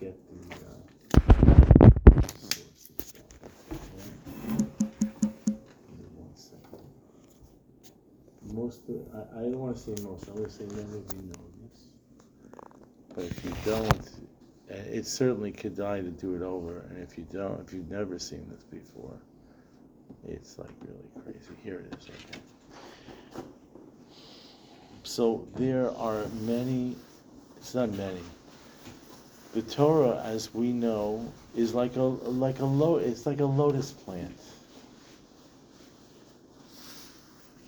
get the, uh. Most, of- I, I don't wanna say most, I'm gonna say many of you know this. But if you don't, uh, it's certainly kedai to do it over, and if you don't, if you've never seen this before, it's like really crazy. Here it is, okay? So there are many, it's not many. The Torah, as we know, is like a like a lo, it's like a lotus plant.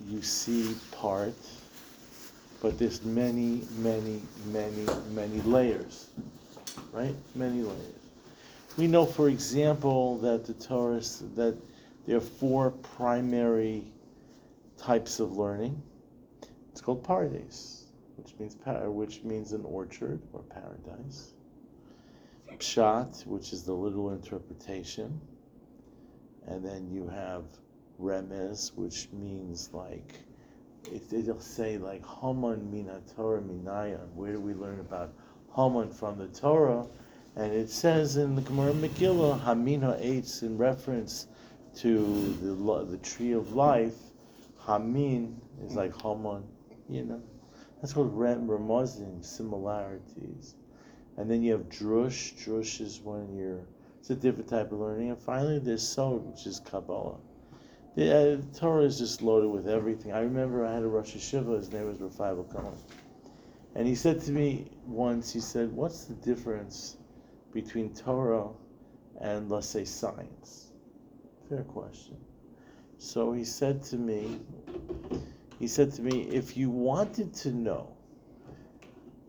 You see part, but there's many, many, many, many layers, right? Many layers. We know, for example, that the Torah that there are four primary types of learning. It's called pardes, which means par- which means an orchard or paradise. Pshat, which is the literal interpretation, and then you have Remes, which means like it, it'll say like Haman mina Torah minayan. Where do we learn about Haman from the Torah? And it says in the Gemara Megillah, Hamin ha'etz, in reference to the the tree of life. Hamin is like Haman, you know. That's called remazing, similarities. And then you have drush. Drush is when you're, it's a different type of learning. And finally, there's sod, which is Kabbalah. The uh, Torah is just loaded with everything. I remember I had a Rosh Hashiva, his name was Rafael Cohen. And he said to me once, he said, What's the difference between Torah and, let's say, science? Fair question. So he said to me, he said to me, if you wanted to know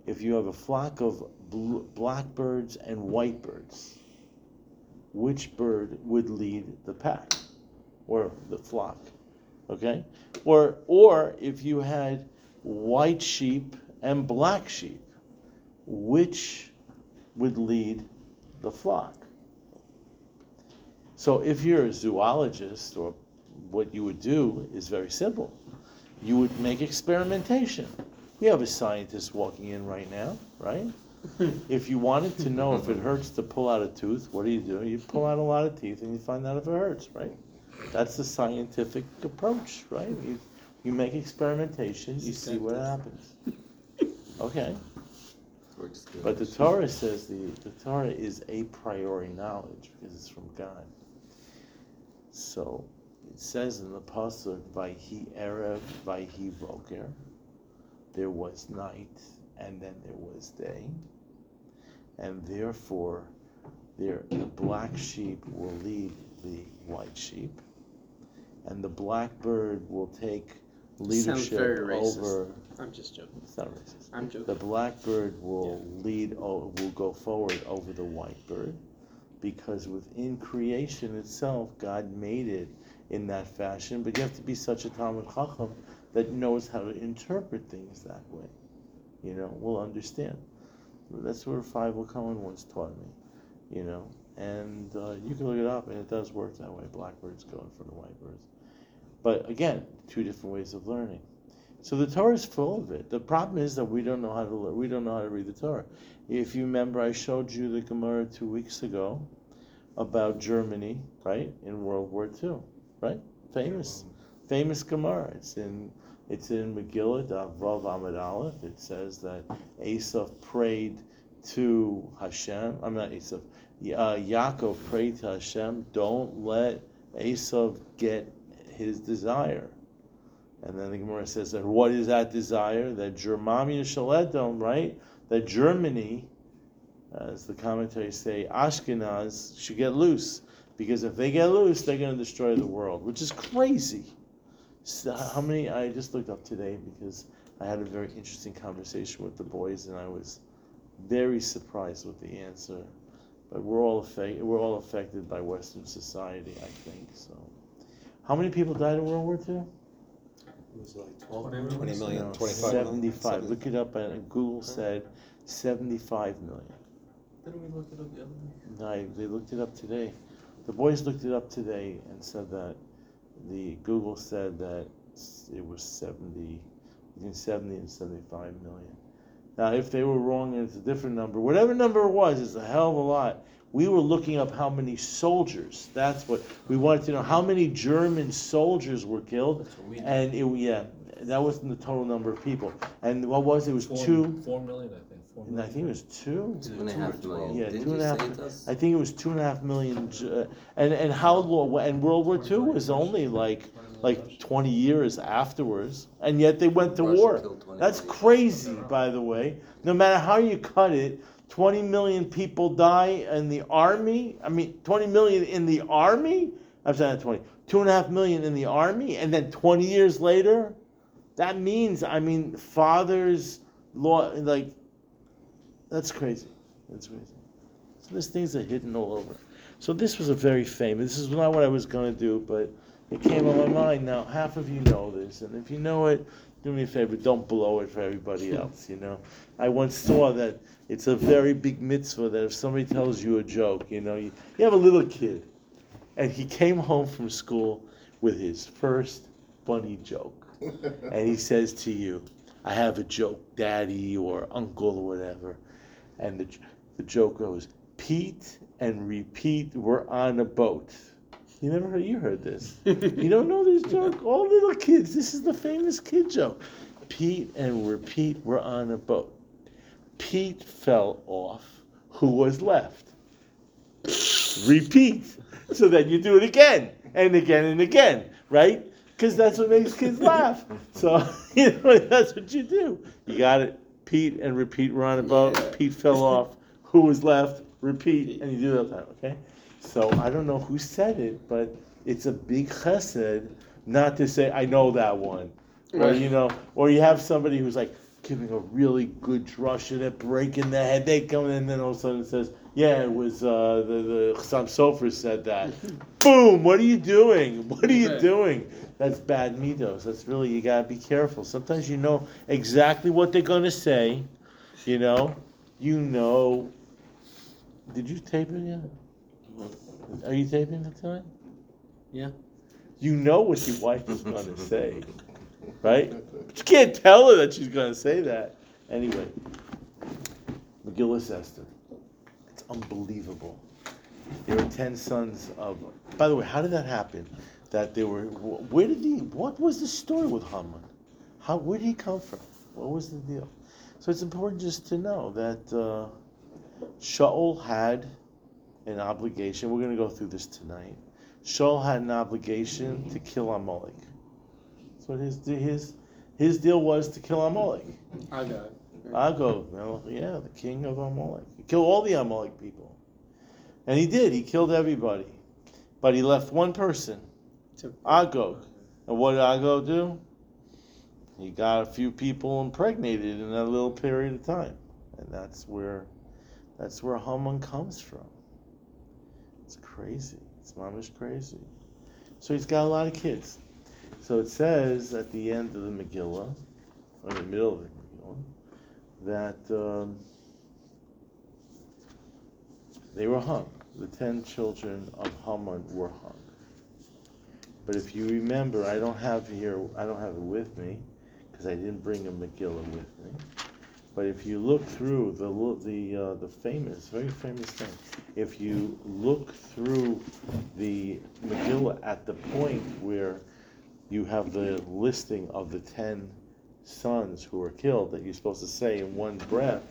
if you have a flock of bl- blackbirds and whitebirds, which bird would lead the pack or the flock? Okay? Or or if you had white sheep and black sheep, which would lead the flock? So if you're a zoologist, or what you would do is very simple. You would make experimentation. We have a scientist walking in right now, right? if you wanted to know if it hurts to pull out a tooth, what do you do? You pull out a lot of teeth and you find out if it hurts, right? That's the scientific approach, right? You, you make experimentation, you see what happens. Okay. Works good. But the Torah says the, the Torah is a priori knowledge because it's from God. So it says in the pasuk, "Vayhi erev, vayhi boker." There was night, and then there was day, and therefore, there the black sheep will lead the white sheep, and the black bird will take leadership over. I'm just joking. It's not racist. I'm joking. The joking. blackbird will lead, o- will go forward over the white bird, because within creation itself, God made it in that fashion. But you have to be such a Talmud Chacham that knows how to interpret things that way. You know, we'll understand. That's what Five Cohen once taught me. You know, and uh, you can look it up, and it does work that way. Blackbirds go in front of white birds. But again, two different ways of learning. So the Torah is full of it. The problem is that we don't know how to learn. We don't know how to read the Torah. If you remember, I showed you the Gemara two weeks ago about Germany, right, in World War II, right? Famous, famous Gemara. It's in it's in Megillah, Vav Amud Aleph. It says that Esav prayed to Hashem. I'm not Esav. Uh, Yaakov prayed to Hashem. Don't let Esav get his desire. And then the Gemara says that what is that desire? That Germania Shaledom, right? That Germany, as the commentaries say, Ashkenaz should get loose. Because if they get loose, they're going to destroy the world, which is crazy. So how many, I just looked up today because I had a very interesting conversation with the boys and I was very surprised with the answer. But we're all affected, we're all affected by Western society, I think, so. How many people died in World War II? It was like 12 Twenty million, 20 million, No, 25 million. 75. Look it up, and Google said 75 million. Didn't we look it up the other day? No, I- they looked it up today. The boys looked it up today and said that the Google said that it was 70, between 70 and 75 million. Now, if they were wrong and it's a different number, whatever number it was, it's a hell of a lot. We were looking up how many soldiers. That's what we wanted to know. How many German soldiers were killed? That's what we did. And it, yeah, that wasn't the total number of people. And what was it? It was Four- two. Four million, I think. Four And I million. think it was two. Two Two and a half million. Yeah, Didn't two and a half. say it does? I think it was two and a half million. J- And and how long? And World War II was only like like twenty years afterwards, and yet they went to Russia war. killed 20 That's million. crazy, by the way. No matter how you cut it, twenty million people die in the army. I mean, twenty million in the army. I'm saying not twenty. Two and a half million in the army, and then twenty years later, that means I mean fathers, law like. That's crazy. That's crazy. So there's things that are hidden all over. So this was a very famous. This is not what I was going to do, but it came on my mind. Now half of you know this, and if you know it, do me a favor, don't blow it for everybody else. You know, I once saw that it's a very big mitzvah that if somebody tells you a joke, you know, you, you have a little kid, and he came home from school with his first funny joke, and he says to you, "I have a joke, Daddy or Uncle or whatever," and the the joke goes, "Pete and repeat, we're on a boat." You never heard? You heard this? you don't know this joke? All little kids. This is the famous kid joke. Pete and repeat, we're on a boat. Pete fell off. Who was left? Repeat. So then you do it again and again and again, right? Because that's what makes kids laugh. So you know that's what you do. You got it. Pete and repeat. We're on a boat. Yeah. Pete fell off. Who was left? Repeat, and you do that all the time. Okay. So I don't know who said it, but it's a big chesed not to say I know that one, or you know, or you have somebody who's like giving a really good drush and it breaking the head. They come in and then all of a sudden it says, "Yeah, it was uh, the the Chassam Sofer said that." Boom! What are you doing? What are you doing? That's bad midos. That's really you gotta be careful. Sometimes you know exactly what they're gonna say. You know, you know. Did you tape it yet? Are you taping it tonight? Yeah. You know what your wife is gonna say, right? But you can't tell her that she's gonna say that. Anyway, Megillah Esther. Unbelievable. There were ten sons of. By the way, how did that happen? That there were. Where did he? What was the story with Haman? How? Where did he come from? What was the deal? So it's important just to know that uh, Shaul had an obligation. We're going to go through this tonight. Shaul had an obligation to kill Amalek. So his his his deal was to kill Amalek. I got it. Agog, well, yeah, the king of Amalek. He killed all the Amalek people. And he did, he killed everybody. But he left one person, To- Agog. And what did Agog do? He got a few people impregnated in that little period of time. And that's where that's where Haman comes from. It's crazy. It's mamish crazy. So he's got a lot of kids. So it says at the end of the Megillah, or the middle of the Megillah, that um, they were hung. The ten children of Haman were hung. But if you remember, I don't have here, I don't have it with me, because I didn't bring a Megillah with me. But if you look through the the uh, the famous, very famous thing, if you look through the Megillah at the point where you have the listing of the ten sons who were killed that you're supposed to say in one breath.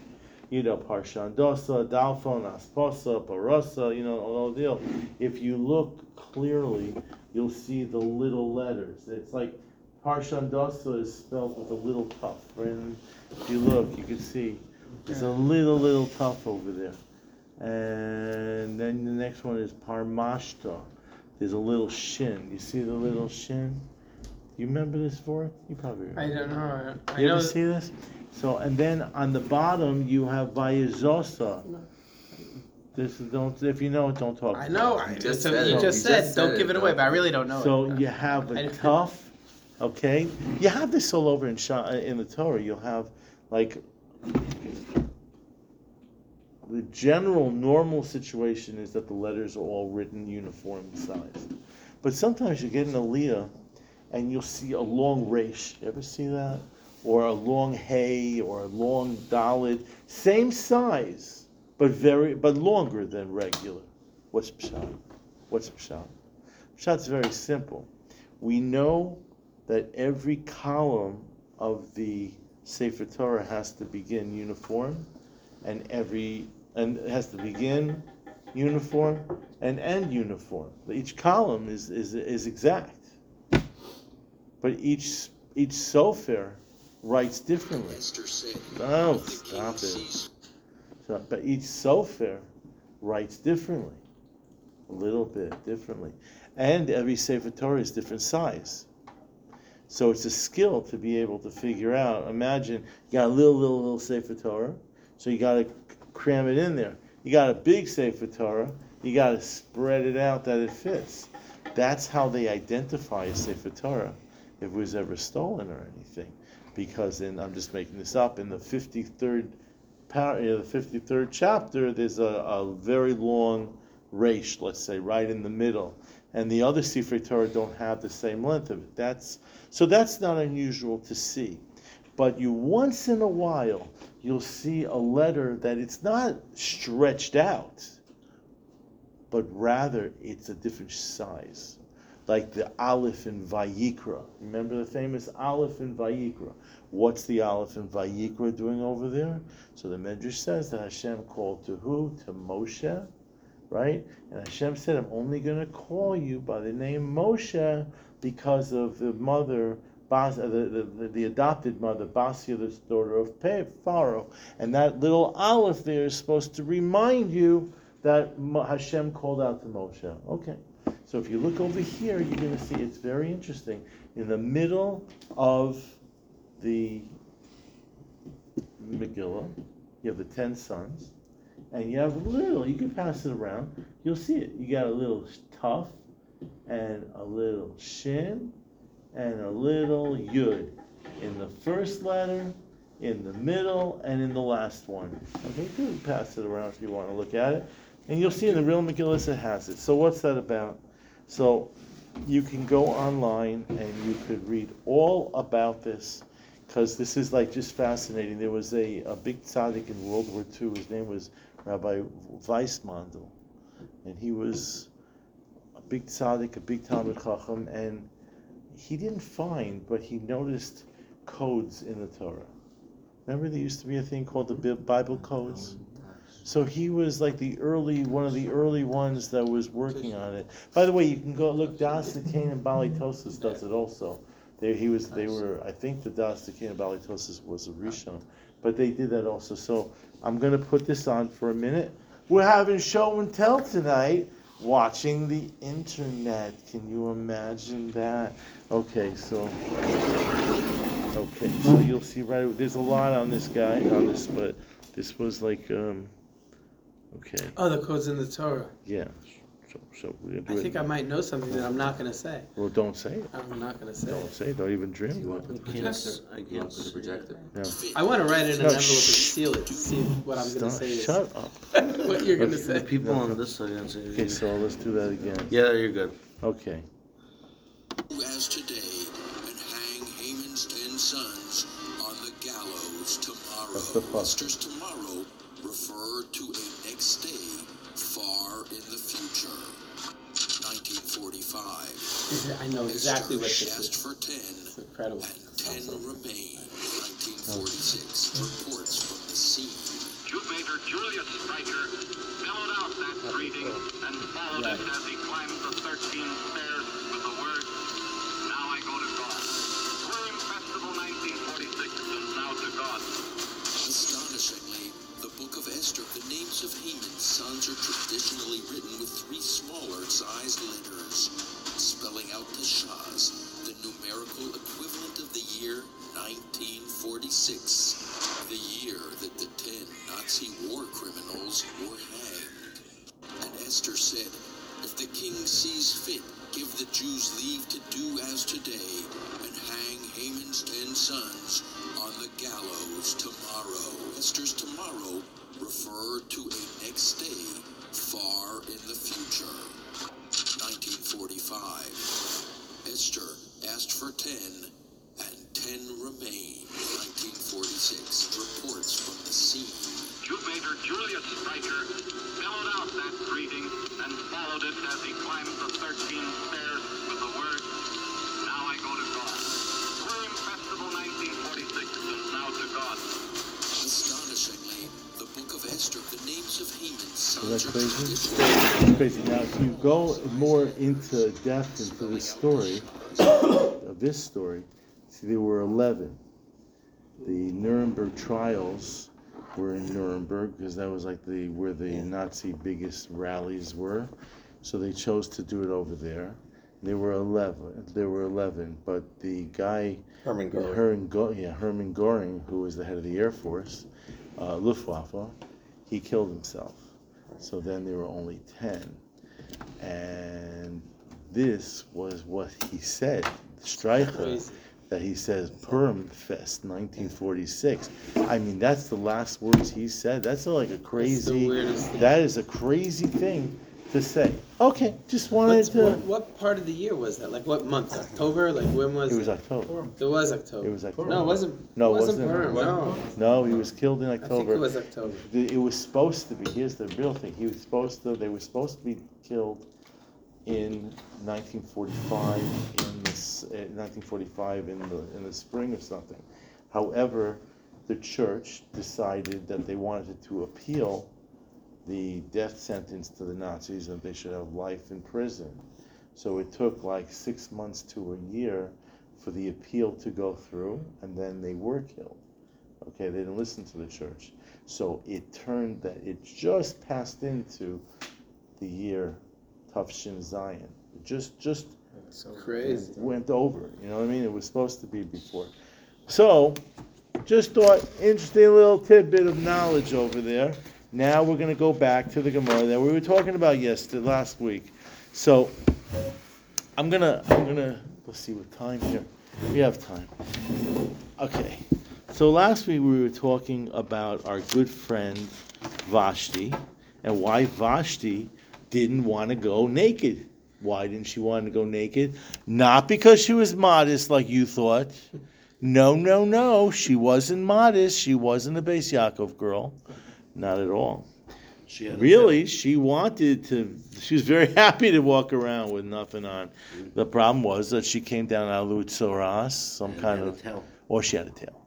You know, Parshandosa, Dalphon, Asposa, Parosa, you know, all the deal. If you look clearly, you'll see the little letters. It's like Parshandosa is spelled with a little tough. Right? And if you look, you can see there's a little, little tough over there. And then the next one is Parmashta. There's a little shin. You see the little shin? You remember this for You probably remember. I don't know. I You know. ever see this? So, and then on the bottom, you have Vayazosa. This is, don't, if you know it, don't talk. I know. I just just said you just said just don't said give it, it away, but I really don't know. So it. you have I a didn't- tough, okay? You have this all over in Sha, in the Torah. You'll have like the general normal situation is that the letters are all written uniform in size. But sometimes you get an aliyah and you'll see a long resh. You ever see that? Or a long hay or a long dalit, same size, but very but longer than regular. What's pshat? What's pshat? Pshat's very simple. We know that every column of the Sefer Torah has to begin uniform, and every and has to begin uniform and end uniform. Each column is is, is exact, but each each sofer writes differently. No, stop it. So, but each sofer writes differently, a little bit differently, and every sefer Torah is different size. So it's a skill to be able to figure out. Imagine you got a little, little, little sefer Torah, so you got to cram it in there. You got a big sefer Torah, you got to spread it out that it fits. That's how they identify a sefer Torah if it was ever stolen or anything. Because in I'm just making this up in the 53rd par- the 53rd chapter, there's a, a very long resh, let's say, right in the middle. And the other Sefer Torah don't have the same length of it. That's so that's not unusual to see. But you once in a while you'll see a letter that it's not stretched out, but rather it's a different size. Like the Aleph in Vayikra. Remember the famous Aleph in Vayikra? What's the Aleph in Vayikra doing over there? So the Medrash says that Hashem called to who? To Moshe, right? And Hashem said, I'm only going to call you by the name Moshe because of the mother, Bas, the, the, the adopted mother, Basia, the daughter of Pharaoh. And that little Aleph there is supposed to remind you that Hashem called out to Moshe. Okay. So if you look over here, you're going to see it's very interesting. In the middle of the Megillah, you have the ten sons, and you have little. You can pass it around. You'll see it. You got a little tough, and a little shin, and a little yud in the first letter, in the middle, and in the last one. Okay, you can pass it around if you want to look at it, and you'll see in the real Megillah it has it. So what's that about? So you can go online and you could read all about this because this is like just fascinating. There was a, a big tzaddik in World War II. His name was Rabbi Weissmandel, and he was a big tzaddik, a big Talmud Chacham, and he didn't find, but he noticed codes in the Torah. Remember, there used to be a thing called the Bible codes. So he was like the early, one of the early ones that was working on it. By the way, you can go look. Das Kane and Balitosis does it also. They, he was, they were, I think the Das Kane and Balitosis was a Rishon, but they did that also. So I'm gonna put this on for a minute. We're having show and tell tonight, watching the internet. Can you imagine that? Okay, so. Okay, so you'll see right. There's a lot on this guy on this, but this was like um. Okay, Oh, the code's in the Torah. yeah. So so we're gonna do I it. think I might know something that I'm not gonna say. Well, don't say it. I'm not gonna say. Don't it. say it. Don't even dream. want to put the Can't- projector? I You want can't to put the projector? No. I want to write it in an No, envelope and shh. seal it. to See what I'm gonna Stop- say. Is Shut up. what you're gonna Okay. say. The people on this side are saying. Okay, so let's do that again. Yeah, you're good. Okay. as today and hang Haman's ten sons on the gallows tomorrow. That's the fuck. Esther's tomorrow refer to a next day far in the future. 1945. I know exactly what Esther this asked is. for ten, It's incredible. and ten remain. 1946. Reports from the scene. Major Julius Streicher bellowed out that greeting and followed it as he climbed the 13 stairs with the words, Now I go to God. Purim Festival 1946 is now to God. Astonishingly, the book of Esther, the names of Haman's sons are traditionally written with three smaller sized letters, spelling out the Shahs, the numerical equivalent of the year 1946, the year that the ten Nazi war criminals were hanged. And Esther said, If the king sees fit, give the Jews leave to do as today, and hang Haman's ten sons on the gallows tomorrow. Esther's tomorrow refer to a next day far in the future. 1945. Esther asked for ten, and 10 remain. 1946. Reports from the scene. Major Julius Streicher bellowed out that greeting and followed it as he climbed the 13 stairs God. Astonishingly, the Book of Esther, the names of Haman's Is that crazy? crazy. Now, if you go more into depth into this story, of this story, see, there were 11. The Nuremberg trials were in Nuremberg because that was like the where the Nazi biggest rallies were. So they chose to do it over there. There were 11. There were 11, but the guy Herman Goring. Herman, Go- yeah, Herman Goring, who was the head of the Air Force, uh, Luftwaffe, he killed himself. So then there were only 10. And this was what he said, Streicher, that he says, Purim Fest 1946. I mean, that's the last words he said. That's like a crazy, that is a crazy thing to say. Okay, just wanted What's, to. what, what part of the year was that? Like what month? October? Like when was It it? was October. It was October. It was October. No, it wasn't. No, it it wasn't. wasn't. Purim, No, No, he was killed in I think it was October. The- It was supposed to be. Here's the real thing. He was supposed to. They were supposed to be killed in 1945 in this. Uh, 1945 in the in the spring or something. However, the church decided that they wanted to appeal the death sentence to the Nazis and they should have life in prison. So it took like six months to a year for the appeal to go through, and then they were killed. Okay, they didn't listen to the church. So it turned that it just passed into the year Tufshin Zion. It just just Crazy. went over. You know what I mean? It was supposed to be before. So, just thought interesting little tidbit of knowledge over there. Now we're gonna go back to the Gemara that we were talking about yesterday, last week. So, I'm gonna, I'm gonna, let's see what time here. We have time. Okay. So last week we were talking about our good friend Vashti and why Vashti didn't want to go naked. Why didn't she want to go naked? Not because she was modest like you thought. No, no, no. She wasn't modest. She wasn't a Bais Yaakov girl. Not at all. She had Really, she wanted to. She was very happy to walk around with nothing on. Mm-hmm. The problem was that she came down out of Lutzoras, some tail. kind of, tail. or she had a tail.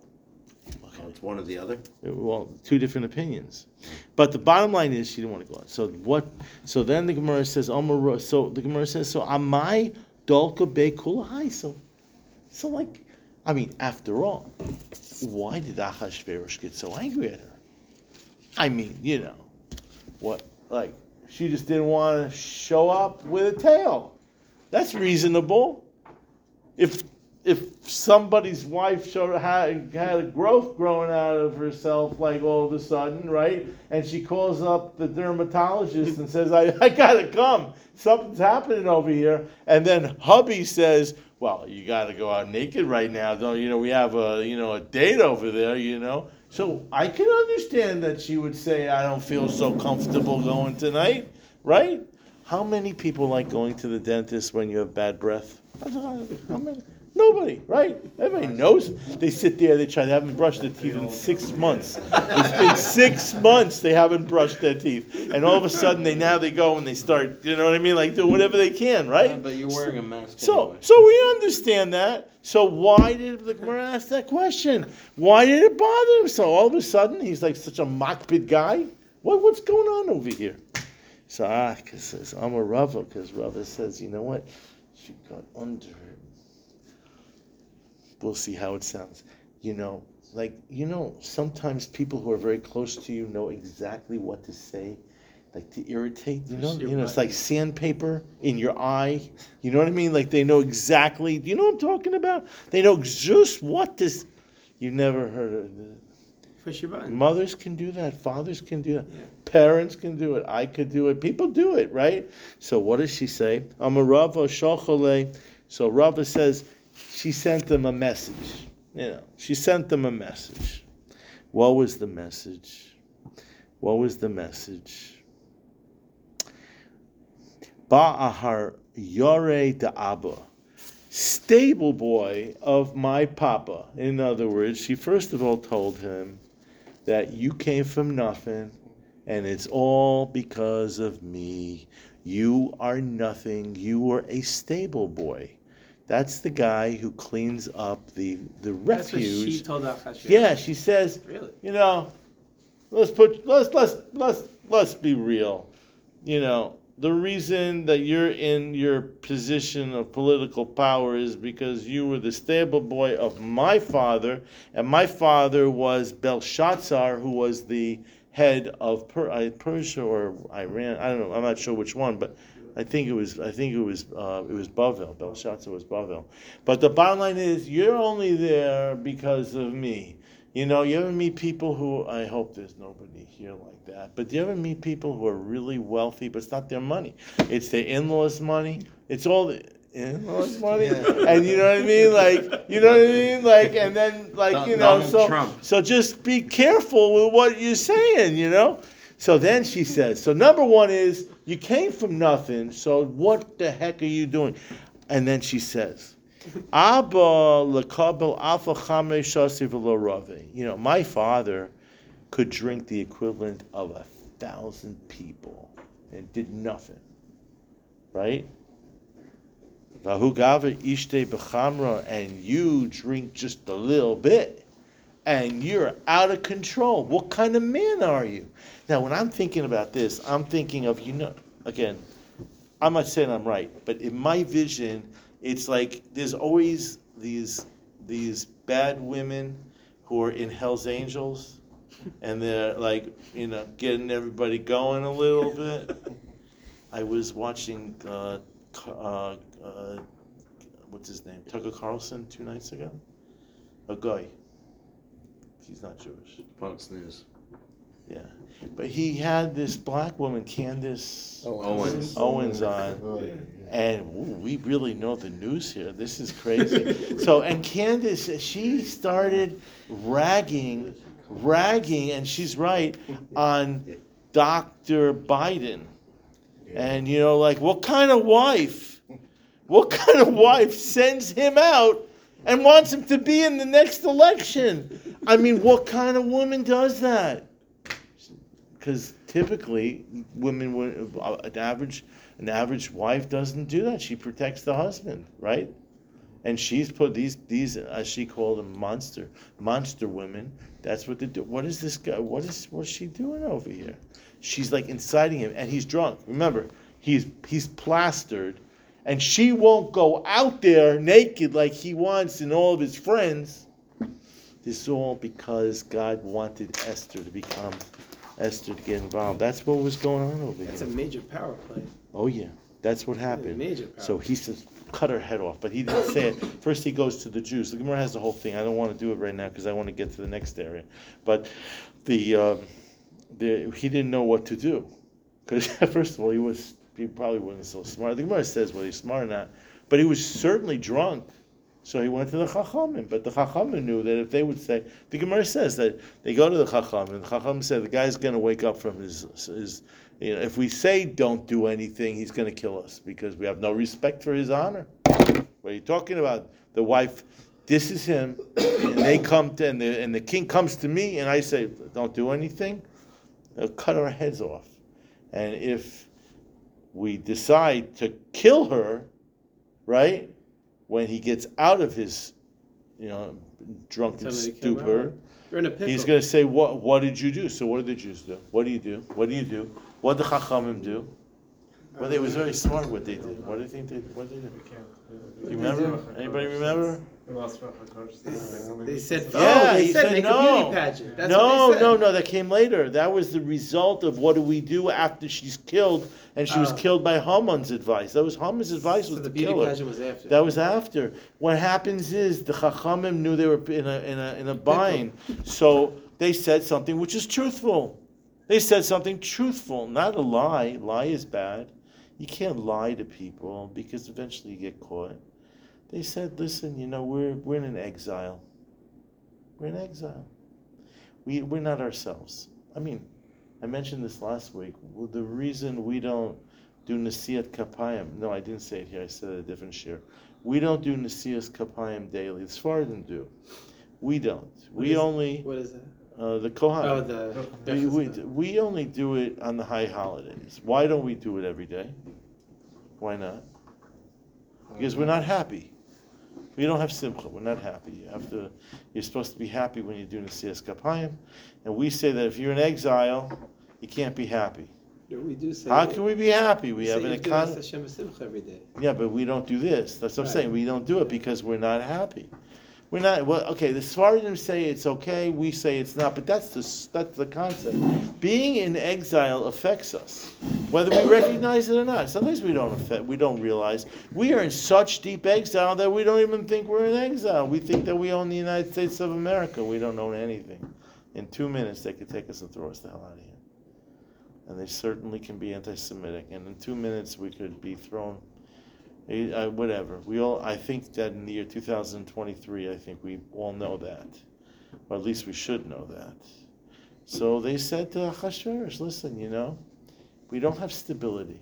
Oh, It's one or the other. Well, two different opinions. But the bottom line is she didn't want to go out. So what? So then the Gemara says, Omar, so the Gemara says, so amai dolka be kulahai. So, so like, I mean, after all, why did Achashverosh get so angry at her? I mean, you know, what? Like, she just didn't want to show up with a tail. That's reasonable. If if somebody's wife showed had, had a growth growing out of herself, like all of a sudden, right? And she calls up the dermatologist and says, I, I gotta come. Something's happening over here. And then hubby says, Well, you gotta go out naked right now. Don't you know we have a you know a date over there, you know? So I can understand that she would say, I don't feel so comfortable going tonight, right? How many people like going to the dentist when you have bad breath? How many? Nobody, right? Everybody knows. They sit there, they try, they haven't brushed their teeth in six months. It's been six months they haven't brushed their teeth. And all of a sudden they now they go and they start, you know what I mean? Like do whatever they can, right? But you're wearing a mask. So, anyway. so we understand that. So why did the Gemara ask that question? Why did it bother him? So all of a sudden he's like such a makpid guy. What, what's going on over here? So ah, because I'm a Rava, because Rava says, you know what? She got under. We'll see how it sounds. You know, like you know, sometimes people who are very close to you know exactly what to say, like to irritate. You know, you know, it's like sandpaper in your eye. You know what I mean? Like they know exactly. Do you know what I'm talking about? They know just what this. You never heard of it. Push your button. Mothers can do that. Fathers can do that. Yeah. Parents can do it. I could do it. People do it, right? So what does she say? I'm a Rava Shachale. So Rava says she sent them a message. You know, she sent them a message. What was the message? What was the message? Ba'ahar yore abba. stable boy of my papa. In other words, she first of all told him that you came from nothing and it's all because of me. You are nothing. You were a stable boy. That's the guy who cleans up the, the That's what she refuge. told. Yeah, she says, Really? you know, let's put let's let's let's let's be real. You know, the reason that you're in your position of political power is because you were the stable boy of my father, and my father was Belshazzar, who was the head of per- uh, Persia or Iran. I don't know. I'm not sure which one, but I think it was. I think it was. Uh, it was Bavel. Belshazzar was Bavel. But the bottom line is, you're only there because of me. You know, you ever meet people who I hope there's nobody here like that. But do you ever meet people who are really wealthy, but it's not their money. It's their in-laws' money. It's all the in-laws' money. And you know what I mean? Like you know what I mean? Like and then like you know Donald so Trump. so just be careful with what you're saying, you know? So then she says, so number one is you came from nothing, so what the heck are you doing? And then she says, Abba lekabel alpha chame shasi. You know, my father could drink the equivalent of a thousand people and did nothing. Right? Vahu gava ishte bechamra, and you drink just a little bit, and you're out of control. What kind of man are you? Now, when I'm thinking about this, I'm thinking of, you know, again, I'm not saying I'm right, but in my vision, it's like there's always these these bad women who are in Hell's Angels, and they're like, you know, getting everybody going a little bit. I was watching, uh, uh, uh, what's his name, Tucker Carlson two nights ago. A guy. He's not Jewish. Fox News. Yeah, but he had this black woman, Candace Owens. Owens, on, oh, and ooh, we really know the news here. This is crazy. so, and Candace, she started ragging, ragging, and she's right on Dr. Biden. And you know, like, what kind of wife? What kind of wife sends him out and wants him to be in the next election? I mean, what kind of woman does that? Because typically, women, uh, an average, an average wife doesn't do that. She protects the husband, right? And she's put these, these, as she called them, monster, monster women. That's what they do. What is this guy? What is, what's she doing over here? She's like inciting him, and he's drunk. Remember, he's he's plastered, and she won't go out there naked like he wants and all of his friends. This is all because God wanted Esther to become Esther to get involved. That's what was going on over there. That's a here. major power play. Oh yeah, that's what happened. Major power. So he says, cut her head off, but he didn't say it. First, he goes to the Jews. The Gemara has the whole thing. I don't want to do it right now because I want to get to the next area. But the, um, the he didn't know what to do because first of all, he was he probably wasn't so smart. The Gemara says whether he's smart or not, but he was certainly drunk. So he went to the Chachamim, but the Chachamim knew that if they would say, the Gemara says that they go to the Chachamim, the Chachamim said the guy's going to wake up from his, his, you know, if we say don't do anything, he's going to kill us because we have no respect for his honor. What are you talking about? The wife, this is him, and they come to, and the, and the king comes to me, and I say, don't do anything, they'll cut our heads off. And if we decide to kill her, right, when he gets out of his, you know, drunken stupor, her. You're in a pickle. he's going to say, what, what did you do? So what did the Jews do? What do you do? What do you do? What did the Chachamim do? Well, they was very smart what they did. What do you think they, what did they do? You remember? Anybody remember? They said, oh, Yeah, they he said said make no. a beauty pageant. That's no, what they said. no, no, that came later. That was the result of what do we do after she's killed, and she was Oh. killed by Haman's advice. That was Haman's advice So was the to beauty kill her. pageant was after. That was after. What happens is the Chachamim knew they were in a in a in a bind, so they said something which is truthful. They said something truthful, not a lie. Lie is bad. You can't lie to people because eventually you get caught. They said, "Listen, you know, we're we're in exile. We're in exile. We we're not ourselves. I mean, I mentioned this last week. Well, the reason we don't do Nasiyat Kapayim. No, I didn't say it here. I said it a different share. We don't do Nasiyat Kapayim daily. The Sfardim do. We don't. What We is- only What is that? uh, the Oh, Kohanim. the. we, we, we only do it on the high holidays. Why don't we do it every day? Why not? Because we're not happy. We don't have simcha. We're not happy. You have to. You're supposed to be happy when you're doing the siyas kapayim, and we say that if you're in exile, you can't be happy. We do say. How can we be happy? We say have an economy. Every day. Yeah, but we don't do this. That's what I'm saying. We don't do it because we're not happy. We're not. Well, okay. The Sfardim say it's okay. We say it's not. But that's the that's the concept. Being in exile affects us, whether we recognize it or not. Sometimes we don't affect. We don't realize we are in such deep exile that we don't even think we're in exile. We think that we own the United States of America. We don't own anything. In two minutes, they could take us and throw us the hell out of here. And they certainly can be anti-Semitic. And in two minutes, we could be thrown Eh, uh, whatever. We all. I think that in the year 2023, I think we all know that, or at least we should know that. So they said to Achashverosh, "Listen, you know, we don't have stability.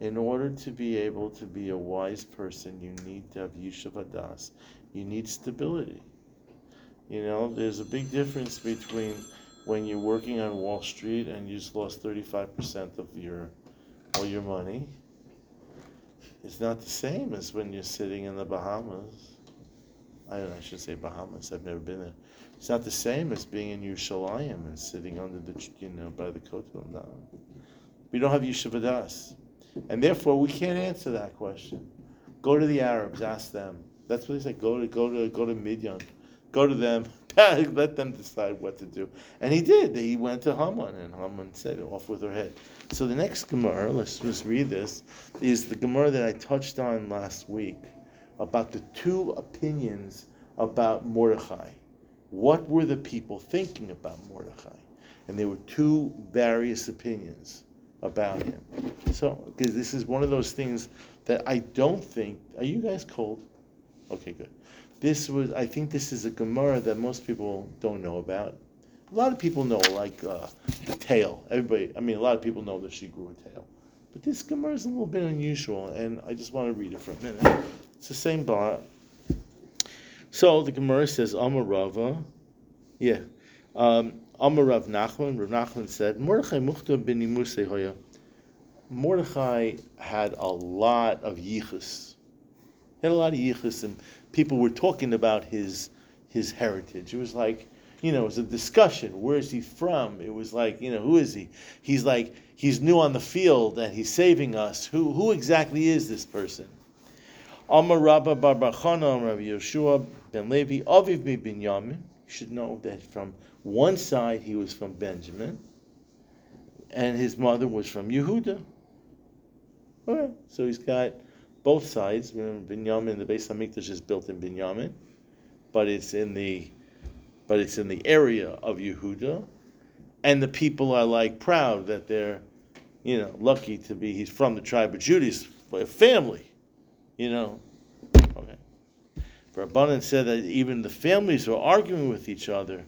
In order to be able to be a wise person, you need to have yishuv adas. You need stability. You know, there's a big difference between when you're working on Wall Street and you just lost 35% of your all your money." It's not the same as when you're sitting in the Bahamas. I I should say Bahamas. I've never been there. It's not the same as being in Yerushalayim and sitting under the, you know, by the Kotel. No. We don't have Yeshivadas. And therefore, we can't answer that question. Go to the Arabs, ask them. That's what they say. Go to, go to, go to Midian. Go to them. Let them decide what to do. And he did. He went to Haman, and Haman said, off with her head. So the next Gemara, let's just read this, is the Gemara that I touched on last week about the two opinions about Mordechai. What were the people thinking about Mordechai? And there were two various opinions about him. So, because this is one of those things that I don't think. Are you guys cold? Okay, good. This was. I think this is a Gemara that most people don't know about. A lot of people know, like uh, the tail. Everybody. I mean, a lot of people know that she grew a tail. But this Gemara is a little bit unusual, and I just want to read it for a minute. It's the same bar. So the Gemara says, Amar Rava, yeah, um, Amar Rav Nachman, Rav Nachman said, Mordechai Muchta Hoya. Mordechai had a lot of yichus. He had a lot of yichus, and people were talking about his his heritage. It was like, you know, it was a discussion. Where is he from? It was like, you know, who is he? He's like, he's new on the field and he's saving us. Who who exactly is this person? Amar Rabba Bar Bachana, Rabbi Yehoshua ben Levi, Aviv mi Binyamin. You should know that from one side he was from Benjamin, and his mother was from Yehuda. Right, so he's got both sides. Binyamin, the Bais Hamikdash is built in Binyamin, but it's in the, but it's in the area of Yehuda, and the people are like proud that they're, you know, lucky to be. He's from the tribe of Judah, he's a family, you know. Okay. Rabbanan said that even the families were arguing with each other,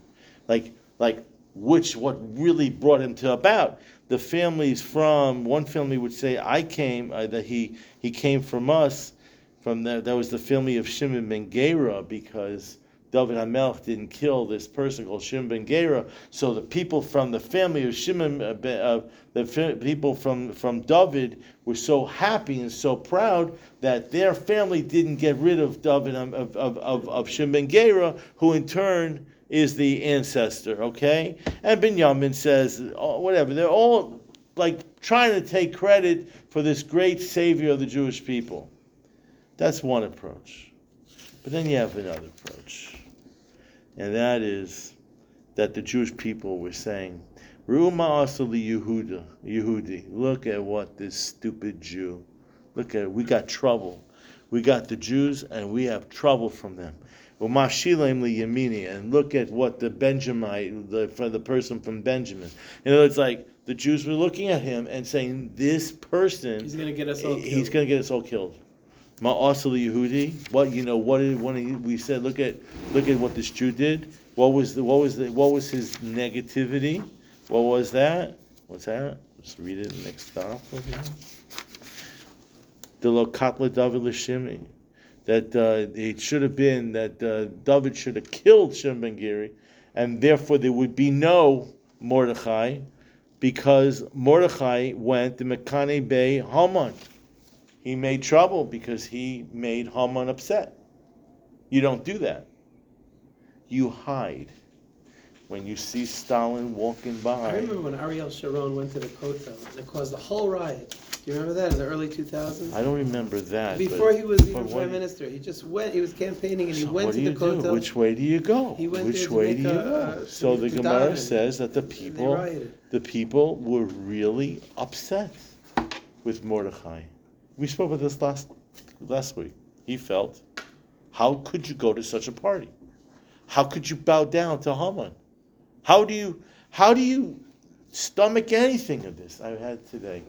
like like which what really brought him to about. The families from one family would say, "I came uh, that he he came from us." From that, that was the family of Shimon ben Gera because David Hamelech didn't kill this person called Shimon ben Gera. So the people from the family of Shimon, uh, uh, the people from from David were so happy and so proud that their family didn't get rid of David um, of of of, of Shimon ben Gera, who in turn is the ancestor. Okay, and Binyamin says oh, whatever. They're all like trying to take credit for this great savior of the Jewish people. That's one approach. But then you have another approach. And that is that the Jewish people were saying, Ruma Yehuda, Yehudi, look at what this stupid Jew, look at it, we got trouble. We got the Jews and we have trouble from them. And look at what the Benjamite, the, for the person from Benjamin. You know, it's like the Jews were looking at him and saying, this person, He's gonna get us all Killed. he's going to get us all killed. Ma'asali Yehudi. What you know? What did when he, we said? Look at look at what this Jew did. What was the what was the what was his negativity? What was that? What's that? Let's read it next stop. The lokatla David l'shimi, that uh, it should have been that uh, David should have killed Shimon ben Giri, and therefore there would be no Mordechai, because Mordechai went to Mekane Bay Haman. He made trouble because he made Haman upset. You don't do that. You hide. When you see Stalin walking by. I remember when Ariel Sharon went to the Kotel and it caused a whole riot. Do you remember that in the early 2000s? I don't remember that. but- Before he was even what- prime minister, he just went. He was campaigning and he So went what to do the you do? Kotel. Which way do you go? He went Which there to way make do you a- go? uh, So to- the to Gemara says that the people, rioted. the people were really upset with Mordechai. We spoke about this last last week. He felt, how could you go to such a party? How could you bow down to Haman? How do you how do you stomach anything of this? I had today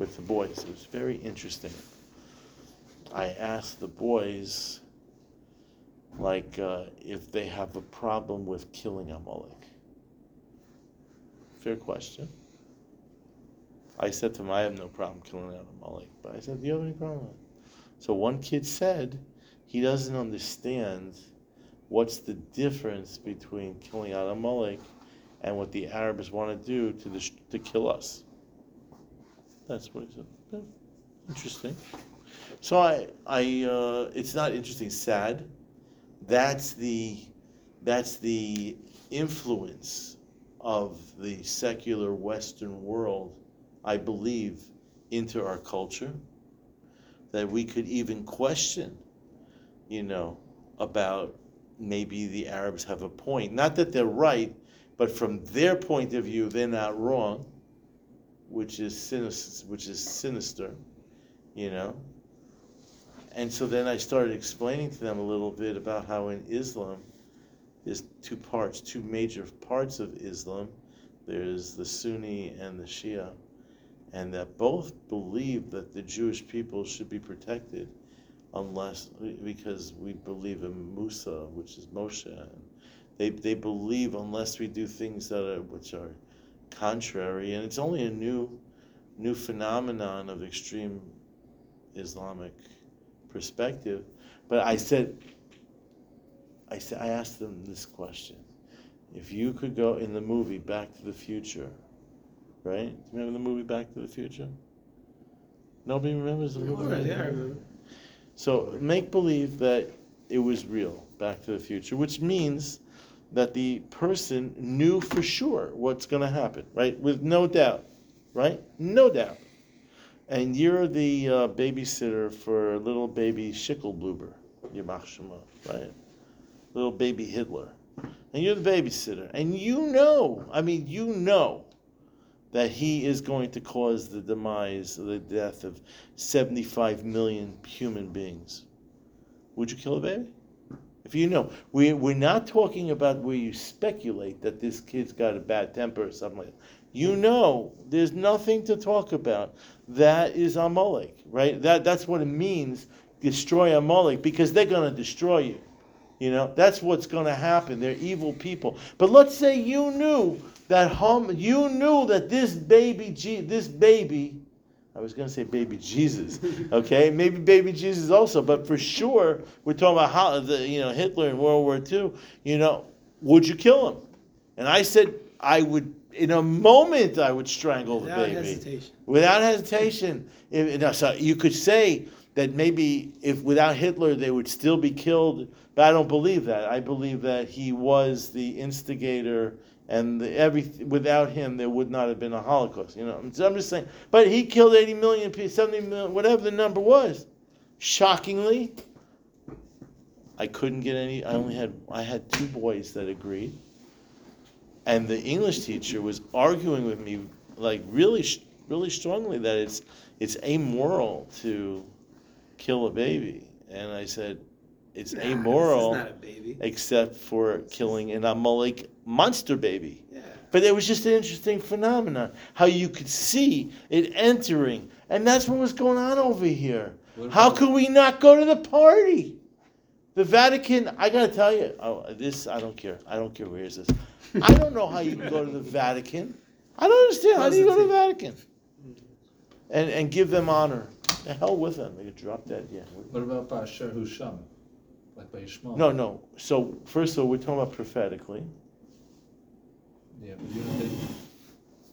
with the boys. It was very interesting. I asked the boys like uh, if they have a problem with killing Amalek. Fair question. I said to him, I have no problem killing Amalek. But I said, Do you have any problem? with it?" So one kid said he doesn't understand what's the difference between killing Amalek and what the Arabs want to do to, the, to kill us. That's what he said. Yeah, Interesting. So I, I, uh, it's not interesting. Sad. That's the, that's the influence of the secular Western world, I believe, into our culture. That we could even question, you know, about maybe the Arabs have a point. Not that they're right, but from their point of view, they're not wrong, which is sinister. Which is sinister, you know. And so then I started explaining to them a little bit about how in Islam, there's two parts, two major parts of Islam. There's the Sunni and the Shia, and that both believe that the Jewish people should be protected unless because we believe in Musa, which is Moshe. They they believe unless we do things that are which are contrary, and it's only a new new phenomenon of extreme Islamic perspective. But I said, I said, I asked them this question: If you could go in the movie Back to the Future, right? Do you remember the movie Back to the Future? Nobody remembers the movie. To yeah, I remember. So make believe that it was real, Back to the Future, which means that the person knew for sure what's going to happen, right? With no doubt, right? No doubt. And you're the uh, babysitter for little baby Schickelbluber, Yimach Shemo, right? Little baby Hitler. And you're the babysitter. And you know, I mean, you know that he is going to cause the demise, the death of 75 million human beings. Would you kill a baby? If you know, we, we're not talking about where you speculate that this kid's got a bad temper or something like that. You know, there's nothing to talk about. That is Amalek, right? That, that's what it means, destroy Amalek, because they're going to destroy you. You know, that's what's going to happen. They're evil people. But let's say you knew that hum, you knew that this baby, this baby, I was going to say baby Jesus, okay? Maybe baby Jesus also, but for sure, we're talking about how the, you know Hitler in World War II. You know, would you kill him? And I said I would. In a moment, I would strangle Without the baby hesitation. without hesitation. If, so you could say that maybe if without Hitler they would still be killed, but I don't believe that. I believe that he was the instigator, and the, every without him there would not have been a Holocaust. You know, so I'm just saying. But he killed 80 million people, 70 million, whatever the number was. Shockingly, I couldn't get any. I only had I had two boys that agreed and the English teacher was arguing with me like really really strongly that it's it's amoral to kill a baby and I said it's Nah, amoral This not a baby. except for killing an Amalek monster baby Yeah. but it was just an interesting phenomenon how you could see it entering and that's what was going on over here how could we not go to the party the Vatican, I gotta tell you, oh, this I don't care. I don't care where is this. I don't know how you can go to the Vatican. I don't understand. How do you go to the Vatican? And and give them honor. The hell with them. They could drop dead. Yeah. What about Ba'asher Husham? Like by? No, no. So first of all, we're talking about prophetically. Yeah, but you know, they,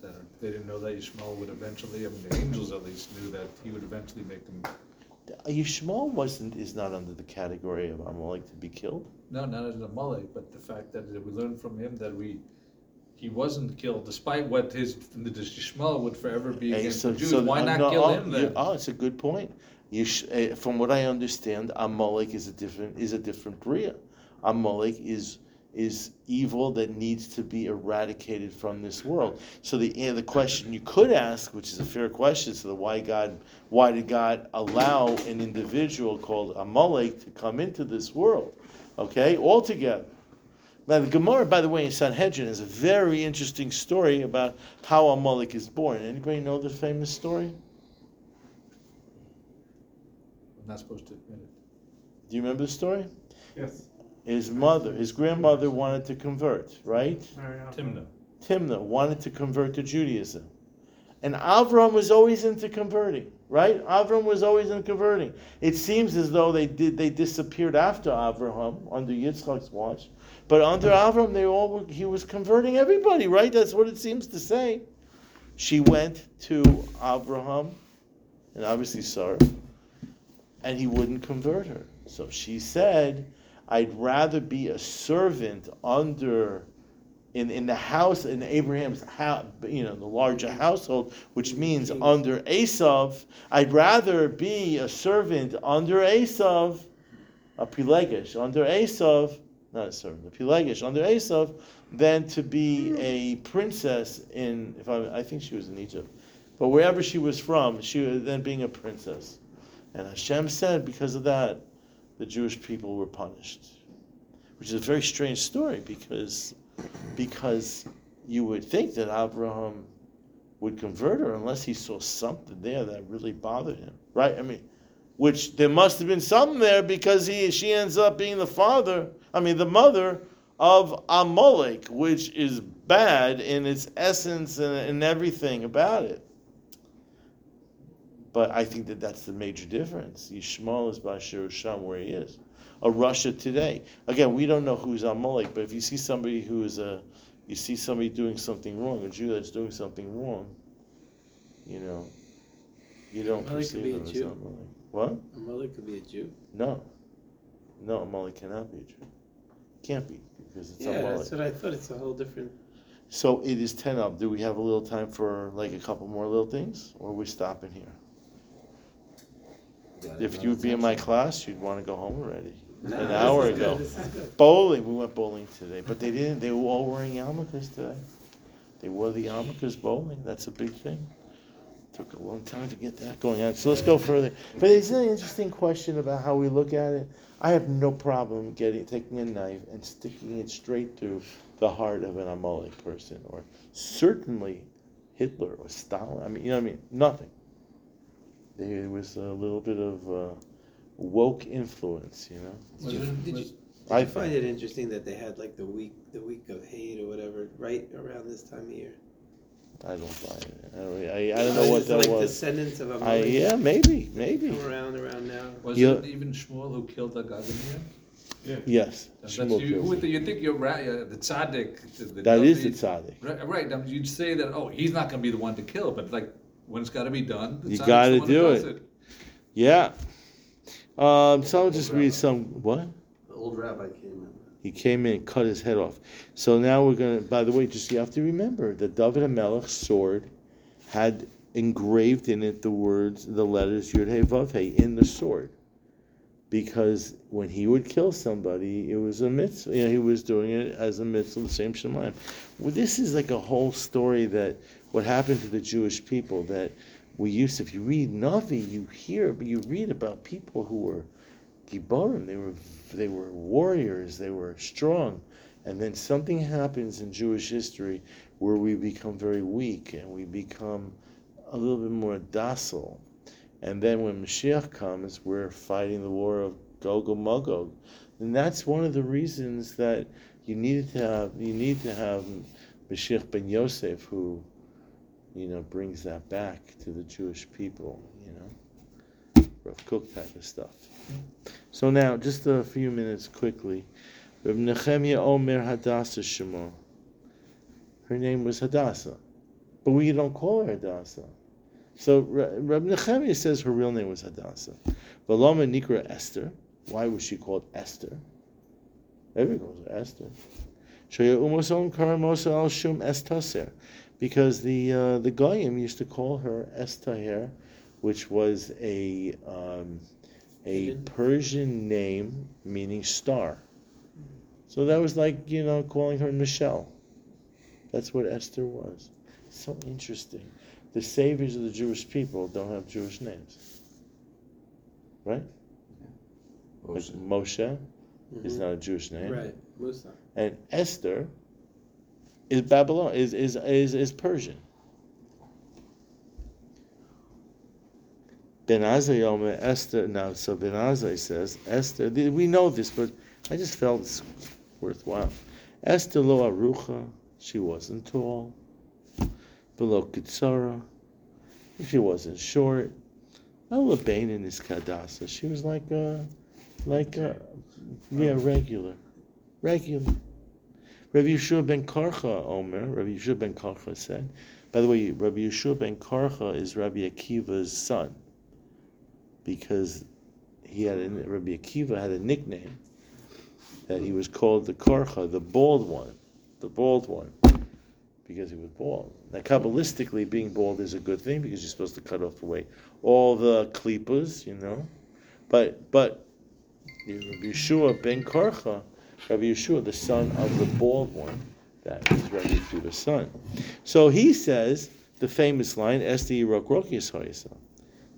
that they didn't know that Yishmael would eventually, I mean, the angels at least knew that he would eventually make them, Yishmael wasn't is not under the category of Amalek to be killed. no, not as Amalek, but the fact that we learned from him that we, he wasn't killed, despite what his, the Yishmael would forever be against so- the Jews. Why I'm not not- kill oh, him you- then? Oh, it's a good point. You sh- uh, from what I understand, Amalek is a different is a different bria. Amalek is is evil that needs to be eradicated from this world. So the the question you could ask, which is a fair question, so the why God why did God allow an individual called Amalek to come into this world? Okay, altogether. Now the Gemara, by the way, in Sanhedrin is a very interesting story about how Amalek is born. Anybody know the famous story? I'm not supposed to admit it. Do you remember the story? Yes. His mother, his grandmother wanted to convert, right? Timna. Timnah wanted to convert to Judaism. And Avram was always into converting, right? Avram was always into converting. It seems as though they did they disappeared after Avraham under Yitzchak's watch, but under hmm. Avram they all were, he was converting everybody, right? That's what it seems to say. She went to Abraham, and obviously Sarah, and he wouldn't convert her. So she said, "I'd rather be a servant under." in, in the house in Abraham's house, you know, the larger household, which means under Esav, I'd rather be a servant under Esav, a Pilegish, under Esav, not a servant, a Pilegish, under Esav, than to be a princess in, if I, I think she was in Egypt, but wherever she was from, she was then being a princess. And Hashem said, because of that, the Jewish people were punished. Which is a very strange story because because you would think that Abraham would convert her unless he saw something there that really bothered him, right? I mean, which there must have been something there because he she ends up being the father, I mean, the mother of Amalek, which is bad in its essence and, and everything about it. But I think that that's the major difference. Yishmael is Bashir Sham where he is. A Russia today. Again, we don't know who's Amalek, but if you see somebody who is a, you see somebody doing something wrong, a Jew that's doing something wrong, you know, you don't Amalek could perceive be a Jew. Amalek. What? Amalek could be a Jew. No. No, Amalek cannot be a Jew. Can't be, because it's Yeah, Amalek. that's what I thought. It's a whole different. So it is ten up. Do we have a little time for like a couple more little things, or are we stopping here? If you would be in my class, you'd want to go home already. An hour ago. This is good. Bowling, we went bowling today, but they didn't, they were all wearing yarmulkes today. They wore the yarmulkes bowling, that's a big thing. Took a long time to get that going on, so let's go further. But it's an interesting question about how we look at it. I have no problem getting, taking a knife and sticking it straight through the heart of an Amalek person, or certainly Hitler or Stalin, I mean, you know what I mean, nothing. There was a little bit of uh, woke influence, you know? Did you, did you, did I you find it interesting that they had like the week, the week of hate or whatever, right around this time of year? I don't buy it. I don't, I, I don't know what It's that like was. descendants of I, Amalek. yeah, maybe, maybe. Come around, around now. Was Yeah. it even Shmuel who killed Agag in the? Yes. That's Shmuel you, who would the- you think you're right, uh, the tzaddik. the- the That is the tzaddik. Right, right, now you'd say that, oh, he's not gonna be the one to kill, but like, when it's gotta be done, the You gotta the one who do does it. Yeah. Um, so I'll just read some. What? The old rabbi came in. He came in and cut his head off. So now we're gonna. By the way, just you have to remember the David Hamelech's sword had engraved in it the words, the letters Yud Hey Vav Hey in the sword, because when he would kill somebody, it was a mitzvah. You know, he was doing it as a mitzvah, the same Shemaim. Well, this is like a whole story that what happened to the Jewish people that we used. If you read Navi, you hear, but you read about people who were Gibborim. They were they were warriors. They were strong. And then something happens in Jewish history where we become very weak and we become a little bit more docile. And then when Mashiach comes, we're fighting the war of Gog and Magog. And that's one of the reasons that you need to have you need to have Mashiach ben Yosef who, you know, brings that back to the Jewish people, you know. Rav Kook type of stuff. So now, just a few minutes quickly. Rav Nechemia Omer Hadassah Shemo. Her name was Hadassah, but we don't call her Hadassah. So Ra- Rav Nechemia says her real name was Hadassah. Valoma Nikra Esther. Why was she called Esther? Everyone calls her Esther. Shoya Umoson Karamosa Al Shum Estaser. Because the uh, the Goyim used to call her Esther, which was a um, a Persian name meaning star. So that was like you know calling her Michelle. That's what Esther was. So interesting. The saviors of the Jewish people don't have Jewish names, right? Like Moshe is not a Jewish name, Right, Musa. and Esther is Babylon is is is, is Persian. Ben Azai Omer Esther. Now, so Ben Azai says Esther. We know this, but I just felt it's worthwhile. Esther lo arucha. She wasn't tall. Below Kitsara. She wasn't short. Ella Bain in this Kadasa. She was like a, like a, yeah, regular, regular. Rabbi Yehoshua ben Karcha Omer, Rabbi Yehoshua ben Karcha said, by the way, Rabbi Yehoshua ben Karcha is Rabbi Akiva's son, because he had a, Rabbi Akiva had a nickname that he was called the Karcha, the bald one, the bald one, because he was bald. Now, kabbalistically, being bald is a good thing because you're supposed to cut off away all the klippas, you know, but but Rabbi Yehoshua ben Karcha. Rabbi Yehoshua, the son of the bald one, that is Rabbi Akiva's son. So he says the famous line, Esther Yerokrokias Hoyasa.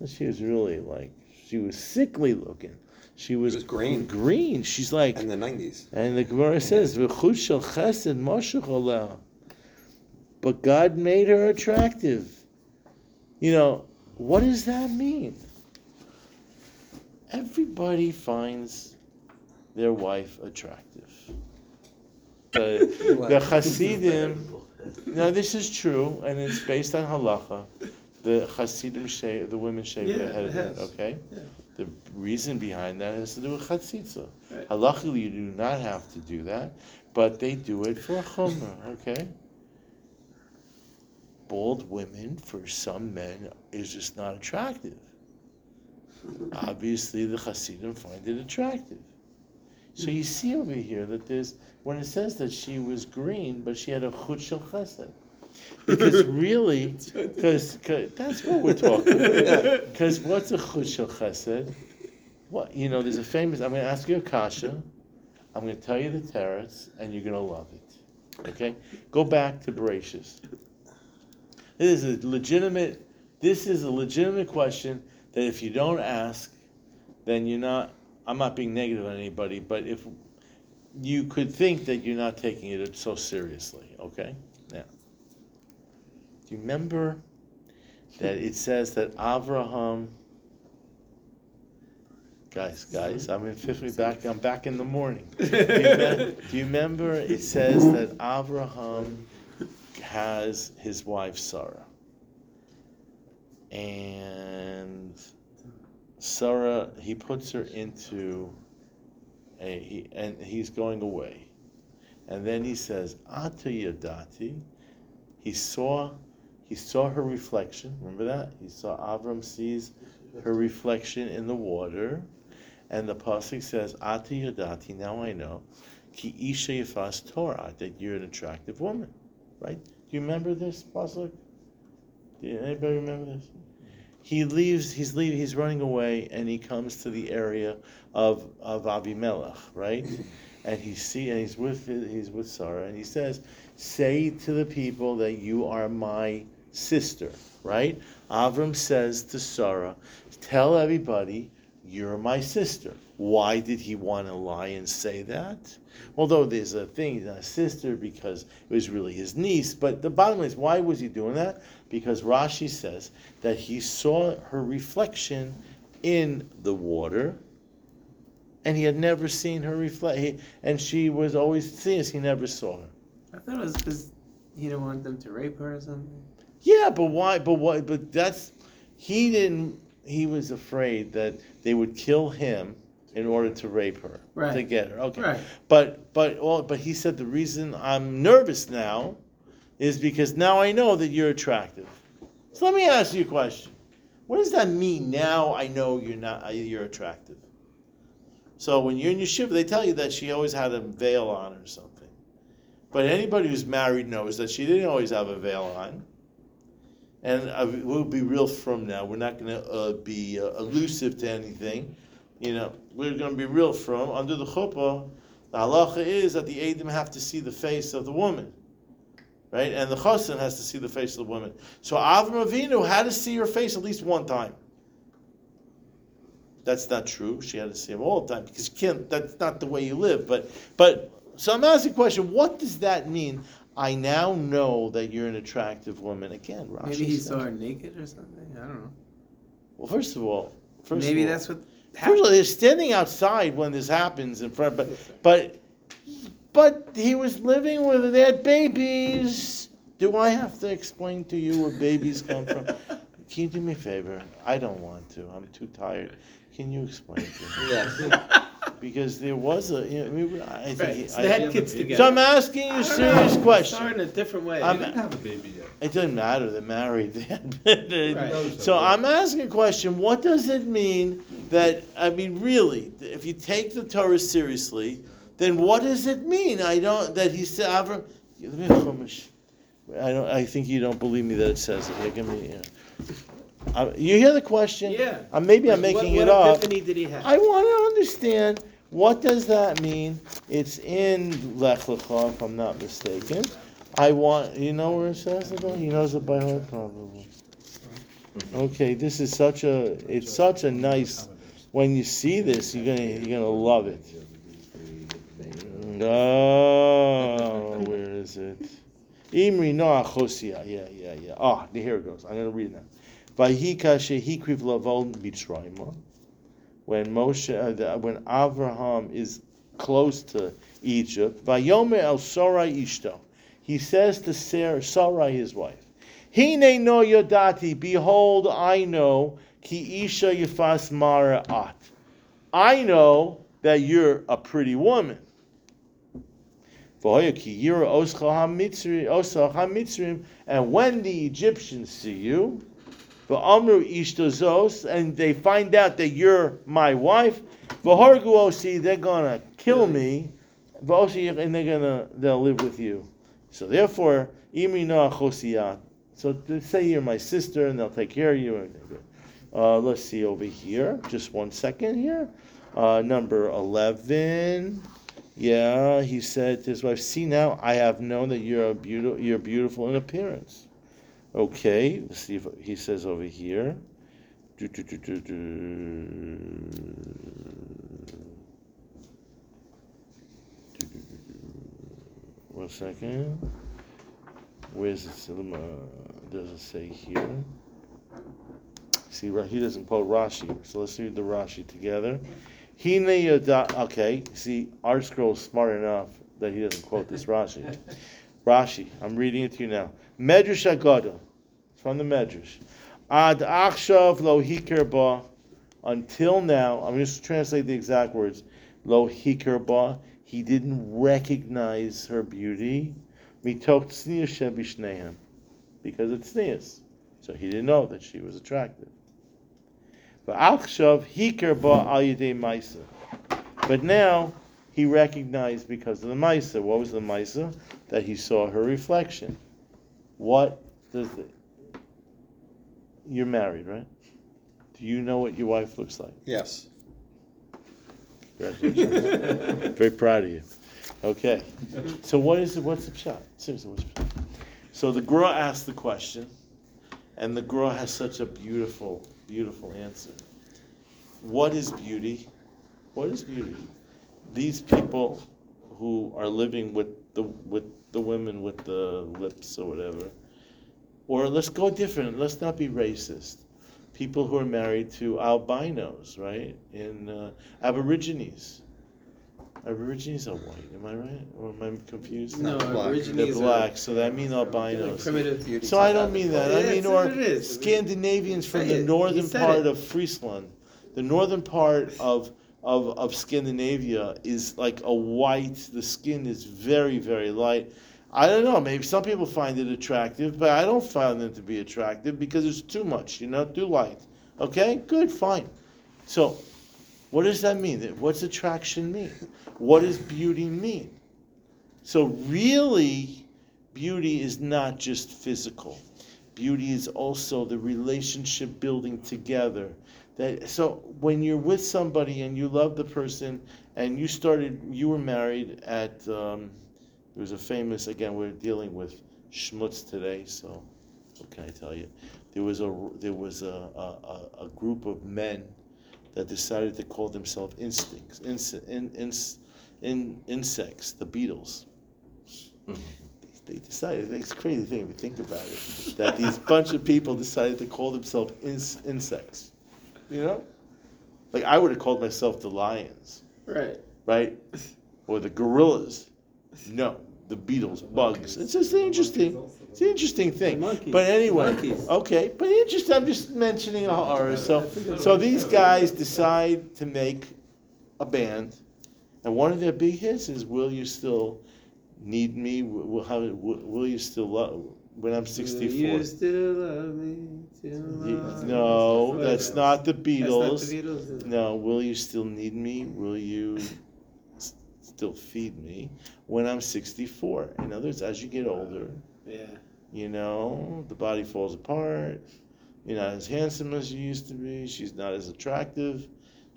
She was really like, she was sickly looking. She was, was green. Green. She's like, In the nineties. and the Gemara says, "V'chut shel chesed moshech aleh." But God made her attractive. You know, what does that mean? Everybody finds their wife attractive. The, the Hasidim, now this is true, and it's based on halacha. The Hasidim shave, the women shave Yeah, their head, it okay? Yeah. The reason behind that has to do with chatzitza. Right. Halachically, you do not have to do that, but they do it for a chumrah, okay? Bald women, for some men, is just not attractive. Obviously, the Hasidim find it attractive. So you see over here that there's, when it says that she was green, but she had a chut shel chesed. Because really, because that's what we're talking about. Because what's a chut shel chesed? What you know? There's a famous. I'm going to ask you a kasha. I'm going to tell you the teretz, and you're going to love it. Okay? Go back to Bereshis. This is a legitimate. This is a legitimate question that if you don't ask, then you're not. I'm not being negative on anybody, but if you could think that you're not taking it so seriously, okay? Now, do you remember that it says that Avraham? Guys, guys, I'm in fifth back. I'm back in the morning. Do you, remem- do you remember it says that Avraham has his wife Sarah, and Sarah he puts her into a he, and he's going away, and then he says Ata Yadati. He saw he saw her reflection. Remember that he saw Avram sees her reflection in the water, and the pasuk says Ata Yadati. Now I know, Ki Isha Yifas Torah that you're an attractive woman, right? Do you remember this pasuk? Do anybody remember this? He leaves. He's leaving. He's running away, and he comes to the area of of Avimelech, right? And he see, and he's with he's with Sarah, and he says, "Say to the people that you are my sister." Right? Avram says to Sarah, "Tell everybody you're my sister." Why did he want to lie and say that? Although there's a thing, he's not a sister because it was really his niece. But the bottom line is, why was he doing that? Because Rashi says that he saw her reflection in the water, and he had never seen her reflect. And she was always seeing us. He never saw her. I thought it was because he didn't want them to rape her or something. Yeah, but why? But why? But that's he didn't. he was afraid that they would kill him in order to rape her, to get her. Okay. Right. But but well, but he said the reason I'm nervous now is because now I know that you're attractive. So let me ask you a question. What does that mean? Now I know you're not uh, you're attractive. So when you're in your shiva, they tell you that she always had a veil on or something. But anybody who's married knows that she didn't always have a veil on. And uh, we'll be real from now. We're not going to uh, be uh, elusive to anything. You know, we're going to be real from. Under the chuppah, the halacha is that the Adim have to see the face of the woman. Right? And the chosin has to see the face of the woman. So Avram Avinu had to see her face at least one time. That's not true. She had to see him all the time because you can't. That's not the way you live. But but so I'm asking the question: What does that mean? I now know that you're an attractive woman. Again, Rashi Maybe he saw her naked or something. I don't know. Well, first of all, first Maybe of all, that's what First of all, they're standing outside when this happens in front, but but but he was living with they had babies. Do I have to explain to you where babies come from? Can you do me a favor? I don't want to. I'm too tired. Can you explain to me? Yes. Because there was a. You know, I, mean, I think. Right. So I- they had I- kids together. so I'm asking you a serious know. question. Starting a different way. I'm- didn't have a baby yet. It doesn't matter. They're married. Right. So I'm asking a question. What does it mean that I mean, really, if you take the Torah seriously, then what does it mean? I don't that he said Avram. Give me a chumash. I don't. I think you don't believe me that it says it. Here, give me. Uh, uh, you hear the question? Yeah. Uh, maybe I'm making what it up. What epiphany did he have? I want to understand what does that mean. It's in Lech Lecha, if I'm not mistaken. I want, you know where it says it? He knows it by heart, probably. Okay, this is such a, it's such a nice. When you see this, you're gonna, you're gonna love it. Oh, where is it? Imri Noach Hosea. Yeah, yeah, yeah. Ah, here it goes. I'm gonna read it now. Vayika shehikriv lavon mitzrayim when Moshe, uh, when Avraham is close to Egypt, Vayomer el Sarai Ishto, he says to Sarah, Sarai his wife, Hine no yodati, behold, I know, ki isha yifas mara at. I know that you're a pretty woman. And when the Egyptians see you, And they find out that you're my wife. They're gonna kill me. And they're gonna they'll live with you. So therefore, imri noach. So say you're my sister, and they'll take care of you. Uh, let's see over here. Just one second here. Uh, number eleven. Yeah, he said to his wife, "See now, I have known that you're beautiful. You're beautiful in appearance." Okay, let's see if he says over here. Do, do, do. One second. Where's it? Uh, does it say here? See, he doesn't quote Rashi, so let's read the Rashi together. Hine yada. Okay, see, ArtScroll's smart enough that he doesn't quote this Rashi. Rashi, I'm reading it to you now. Medrash Agada, it's from the Medrash. Ad achshav lo hikir ba, until now, I'm just translate the exact words. Lo hikir ba, he didn't recognize her beauty. Mitok shebishnehem, because it's tznius. So he didn't know that she was attractive. But achshav hikir ba al yedei maisa. But now he recognized because of the Maisa. What was the Maisa? That he saw her reflection. What does the. You're married, right? Do you know what your wife looks like? Yes. Congratulations. Very proud of you. Okay. So what is it? What's the pshat? Seriously, what's the pshat? So the Gra asked the question, and the Gra has such a beautiful, beautiful answer. What is beauty? What is beauty? These people who are living with the with the women with the lips or whatever, or let's go different. Let's not be racist. People who are married to albinos, right? In uh, Aborigines. Aborigines are white, am I right? Or am I confused? No, black. Aborigines They're are black, so that means albinos. primitive beauty. So I don't mean that, I mean, or what it is. Scandinavians from the northern part it. of Friesland. The northern part of, of, of Scandinavia is like a white, the skin is very, very light. I don't know, maybe some people find it attractive, but I don't find it to be attractive because it's too much, you know, too light. Okay, good, fine. So, what does that mean? What's attraction mean? What does beauty mean? So, really, beauty is not just physical. Beauty is also the relationship building together. That so when you're with somebody and you love the person and you started, you were married at. Um, there was a famous again. We're dealing with schmutz today, so what can I tell you? There was a there was a a, a, group of men that decided to call themselves instincts, ins, in, ins, in, insects, the Beatles. They decided, it's a crazy thing if you think about it, that these bunch of people decided to call themselves ins, insects. You know? Like I would have called myself the Lions, Right. right? Or the Gorillas. No, the Beatles, bugs. It's just an interesting. It's an interesting thing. But anyway, Monkeys. okay. But interesting. I'm just mentioning a horror. So, so these guys decide to make a band, and one of their big hits is "Will You Still Need Me? Will, will, how, will, will you still love when I'm 64?" You still love me. Till no, that's not the That's Beatles. not the Beatles. No, will you still need me? Will you s- still feed me when I'm 64? In other words, as you get older, uh, Yeah. you know, the body falls apart. You're not as handsome as you used to be. She's not as attractive.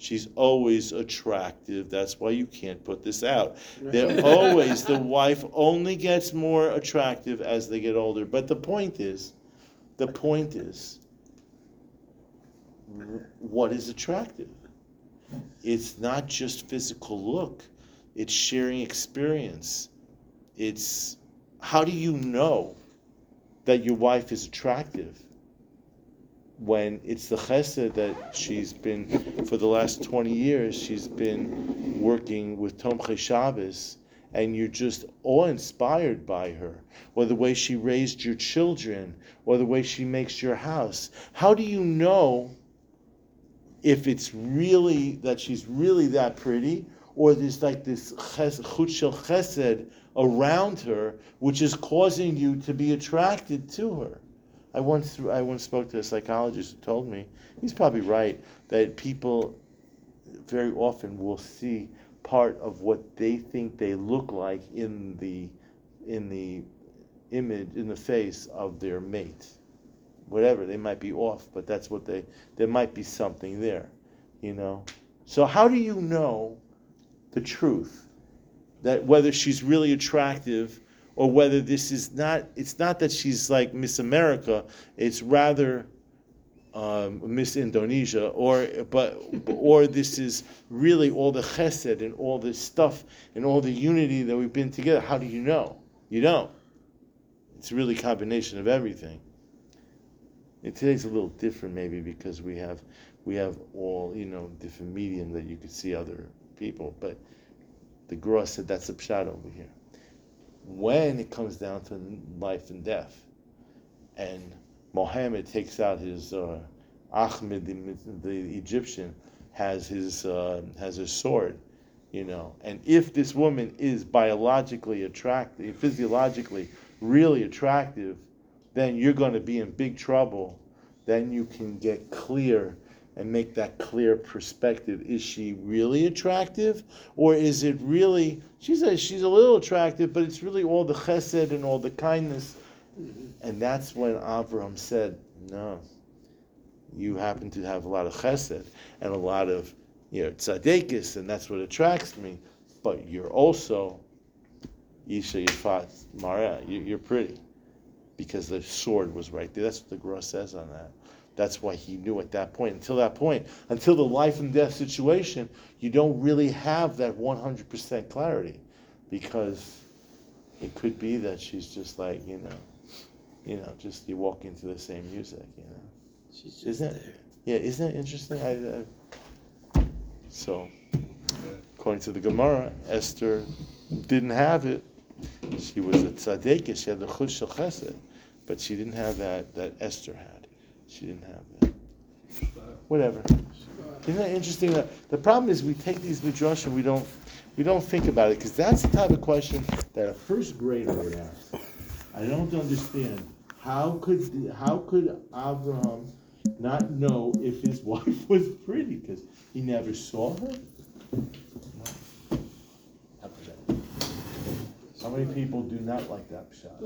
She's always attractive. That's why you can't put this out. They're always, the wife only gets more attractive as they get older. But the point is, the point is, what is attractive? It's not just physical look, it's sharing experience. It's how do you know that your wife is attractive when it's the chesed that she's been for the last 20 years she's been working with Tomche Shabbos and you're just awe-inspired by her. Or the way she raised your children or the way she makes your house. How do you know if it's really that she's really that pretty or there's like this chut chesed around her which is causing you to be attracted to her I once I once spoke to a psychologist who told me he's probably right that people very often will see part of what they think they look like in the in the image in the face of their mate. Whatever they might be off, but that's what they there might be something there, you know. So how do you know the truth that whether she's really attractive or whether this is not it's not that she's like miss america it's rather um, miss indonesia or but or this is really all the chesed and all this stuff and all the unity that we've been together. How do you know? You don't. It's really a combination of everything. And today's a little different maybe because we have we have all you know different medium that you could see other people but the Gra said that's a pshat over here when it comes down to life and death, and Mohammed takes out his uh, Ahmed, the, the Egyptian, has his uh, has his sword, you know, and if this woman is biologically attractive, physiologically really attractive, then you're going to be in big trouble. Then you can get clear and make that clear perspective. Is she really attractive, or is it really she's a she's a little attractive, but it's really all the chesed and all the kindness, and that's when Avram said, "No, you happen to have a lot of chesed and a lot of you know tzadekis, and that's what attracts me, but you're also Isha Yifat Mara, you- you're pretty." Because the sword was right there. That's what the Gra says on that. That's why he knew at that point. Until that point, until the life and death situation, you don't really have that 100% clarity, because it could be that she's just like you know, you know, just you walk into the same music, you know. She's just Isn't it? Yeah, isn't that interesting? I, I, so, According to the Gemara, Esther didn't have it. She was a tzaddik, she had the chus shel chesed, but she didn't have that that Esther had. She didn't have that. Whatever. Isn't that interesting? That the problem is we take these midrash and we don't we don't think about it because that's the type of question that a first grader would ask. I don't understand how could how could Abraham not know if his wife was pretty because he never saw her. How many people do not like that shot?